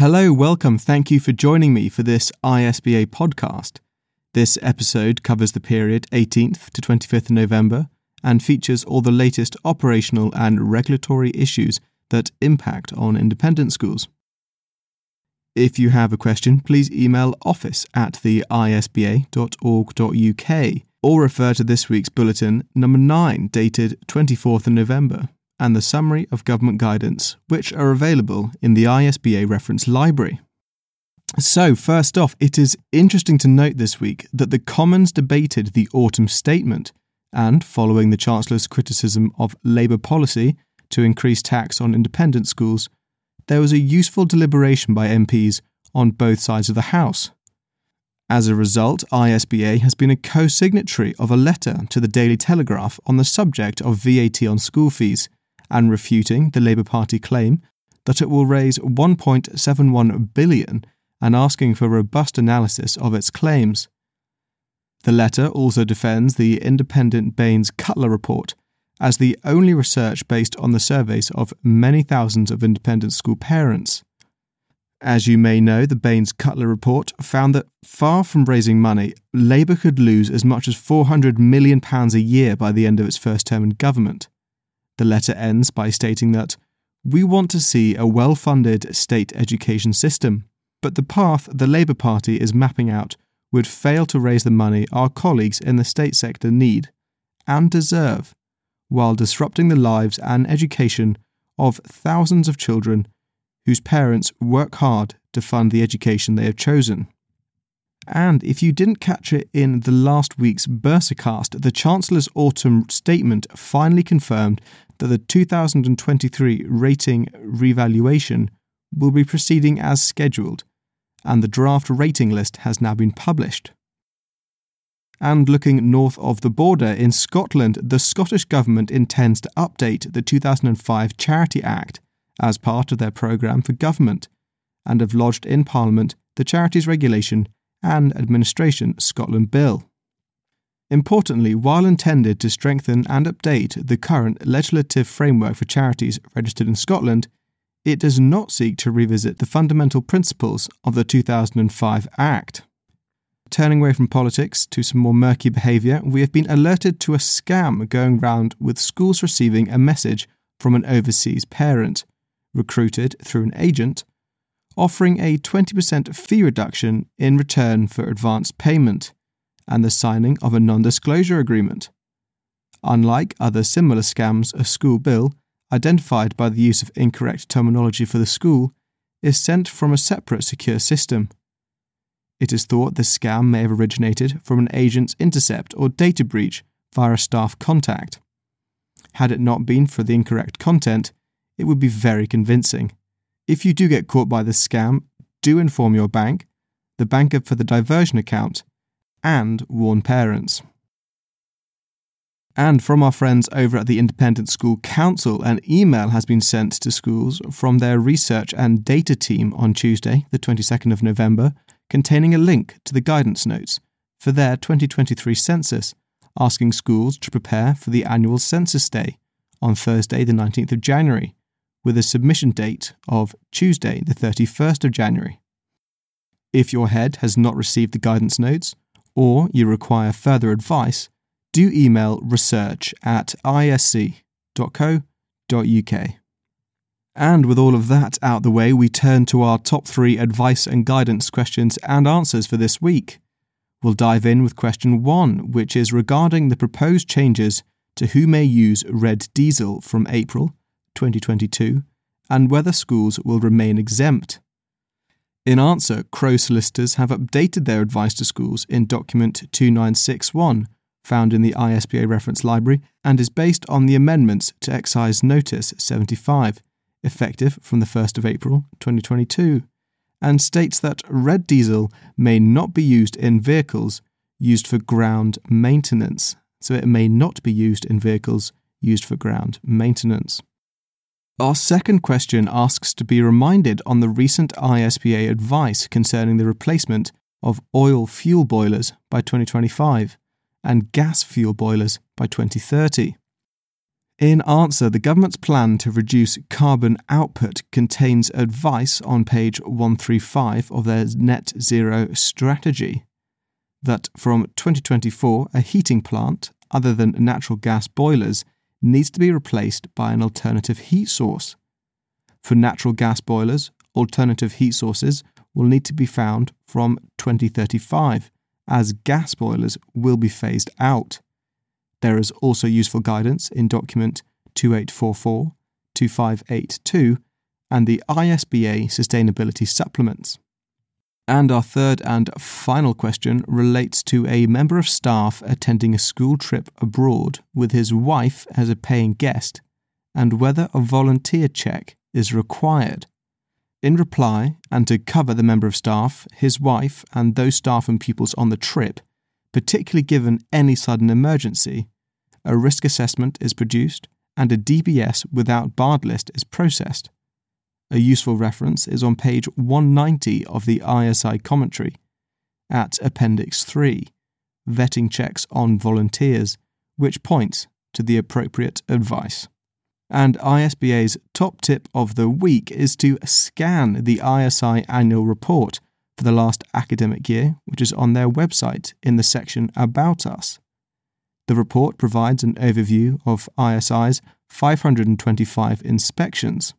Hello, welcome. Thank you for joining me for this ISBA podcast. This episode covers the period 18th to 25th November and features all the latest operational and regulatory issues that impact on independent schools. If you have a question, please email office at the isba.org.uk or refer to this week's bulletin number 9 dated 24th November and the summary of government guidance, which are available in the ISBA reference library. So, first off, it is interesting to note this week that the Commons debated the autumn statement, and following the Chancellor's criticism of Labour policy to increase tax on independent schools, there was a useful deliberation by MPs on both sides of the House. As a result, ISBA has been a co signatory of a letter to the Daily Telegraph on the subject of VAT on school fees and refuting the Labour Party claim that it will raise 1.71 billion and asking for robust analysis of its claims. The letter also defends the independent Baines Cutler report as the only research based on the surveys of many thousands of independent school parents. As you may know, the Baines Cutler report found that far from raising money, Labour could lose as much as £400 million a year by the end of its first term in government. The letter ends by stating that we want to see a well funded state education system, but the path the Labour Party is mapping out would fail to raise the money our colleagues in the state sector need and deserve, while disrupting the lives and education of thousands of children whose parents work hard to fund the education they have chosen. And if you didn't catch it in the last week's Bursarcast, the Chancellor's autumn statement finally confirmed that the 2023 rating revaluation will be proceeding as scheduled, and the draft rating list has now been published. And looking north of the border in Scotland, the Scottish Government intends to update the 2005 Charity Act as part of their programme for government, and have lodged in Parliament the Charities Regulation and Administration Scotland Bill. Importantly, while intended to strengthen and update the current legislative framework for charities registered in Scotland, it does not seek to revisit the fundamental principles of the 2005 Act. Turning away from politics to some more murky behaviour, we have been alerted to a scam going round with schools receiving a message from an overseas parent, recruited through an agent, offering a 20% fee reduction in return for advance payment and the signing of a non disclosure agreement. Unlike other similar scams, a school bill, identified by the use of incorrect terminology for the school, is sent from a separate secure system. It is thought the scam may have originated from an agent's intercept or data breach via a staff contact. Had it not been for the incorrect content, it would be very convincing. If you do get caught by the scam, do inform your bank, the banker for the diversion account, and warn parents. And from our friends over at the Independent School Council, an email has been sent to schools from their research and data team on Tuesday, the 22nd of November, containing a link to the guidance notes for their 2023 census, asking schools to prepare for the annual census day on Thursday, the 19th of January, with a submission date of Tuesday, the 31st of January. If your head has not received the guidance notes, or you require further advice, do email research at isc.co.uk. And with all of that out the way, we turn to our top three advice and guidance questions and answers for this week. We'll dive in with question one, which is regarding the proposed changes to who may use red diesel from April 2022 and whether schools will remain exempt. In answer, Crowe solicitors have updated their advice to schools in document 2961, found in the ISBA reference library, and is based on the amendments to Excise Notice 75, effective from the 1st of April 2022, and states that red diesel may not be used in vehicles used for ground maintenance. So it may not be used in vehicles used for ground maintenance. Our second question asks to be reminded on the recent ISBA advice concerning the replacement of oil fuel boilers by 2025 and gas fuel boilers by 2030. In answer, the government's plan to reduce carbon output contains advice on page 135 of their net zero strategy that from 2024, a heating plant, other than natural gas boilers, needs to be replaced by an alternative heat source. For natural gas boilers, alternative heat sources will need to be found from 2035, as gas boilers will be phased out. There is also useful guidance in document 2844, 2582, and the ISBA Sustainability Supplements. And our third and final question relates to a member of staff attending a school trip abroad with his wife as a paying guest and whether a volunteer check is required. In reply, and to cover the member of staff, his wife, and those staff and pupils on the trip, particularly given any sudden emergency, a risk assessment is produced and a DBS without barred list is processed. A useful reference is on page 190 of the ISI commentary at Appendix 3, Vetting Checks on Volunteers, which points to the appropriate advice. And ISBA's top tip of the week is to scan the ISI annual report for the last academic year, which is on their website in the section About Us. The report provides an overview of ISI's 525 inspections.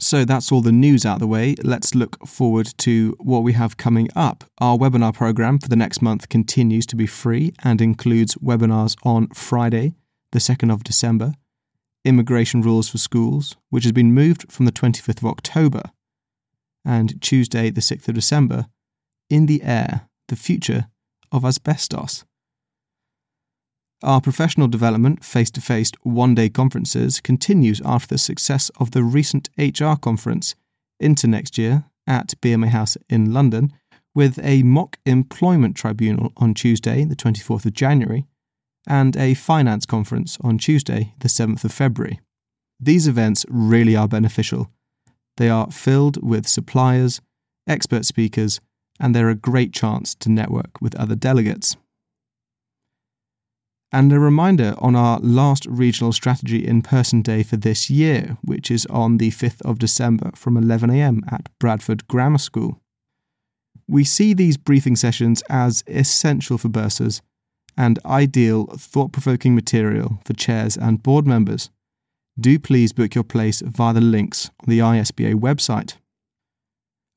So that's all the news out of the way. Let's look forward to what we have coming up. Our webinar program for the next month continues to be free and includes webinars on Friday, the 2nd of December, Immigration Rules for Schools, which has been moved from the 25th of October, and Tuesday, the 6th of December, In the Air, the Future of Asbestos. Our professional development face to face one day conferences continues after the success of the recent HR conference into next year at BMA House in London, with a mock employment tribunal on Tuesday, the 24th of January, and a finance conference on Tuesday, the 7th of February. These events really are beneficial. They are filled with suppliers, expert speakers, and they're a great chance to network with other delegates. And a reminder on our last regional strategy in person day for this year, which is on the 5th of December from 11am at Bradford Grammar School. We see these briefing sessions as essential for bursars and ideal thought provoking material for chairs and board members. Do please book your place via the links on the ISBA website.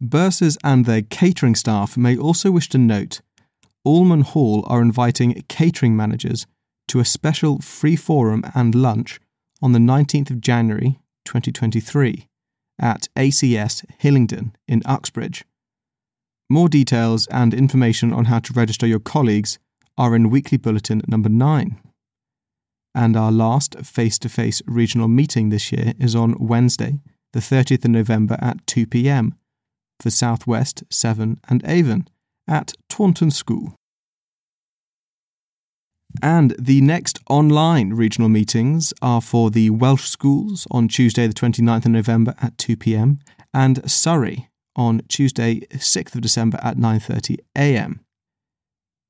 Bursars and their catering staff may also wish to note Allmanhall are inviting catering managers to a special free forum and lunch on the 19th of January 2023 at ACS Hillingdon in Uxbridge. More details and information on how to register your colleagues are in Weekly Bulletin number 9. And our last face to face regional meeting this year is on Wednesday, the 30th of November at 2 pm for Southwest, Severn, and Avon at Taunton School. And the next online regional meetings are for the Welsh schools on Tuesday, the 29th of November at 2 pm, and Surrey on Tuesday, 6th of December at 9:30 a.m.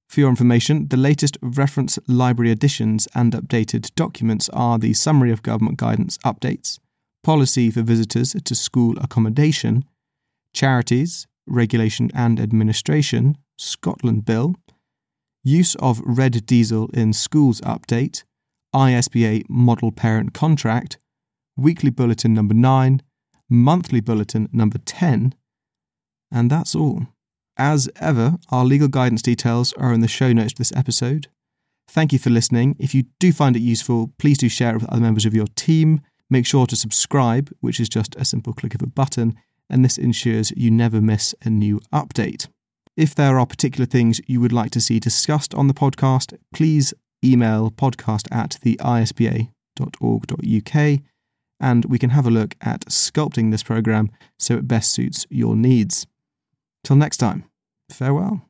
For your information, the latest reference library additions and updated documents are the Summary of Government Guidance Updates, Policy for Visitors to School Accommodation, Charities, Regulation and Administration, Scotland Bill, Use of red diesel in schools update, ISBA model parent contract, weekly bulletin number 9, monthly bulletin number 10, and that's all. As ever, our legal guidance details are in the show notes for this episode. Thank you for listening. If you do find it useful, please do share it with other members of your team. Make sure to subscribe, which is just a simple click of a button, and this ensures you never miss a new update. If there are particular things you would like to see discussed on the podcast, please email podcast at the isba.org.uk and we can have a look at sculpting this program so it best suits your needs. Till next time, farewell.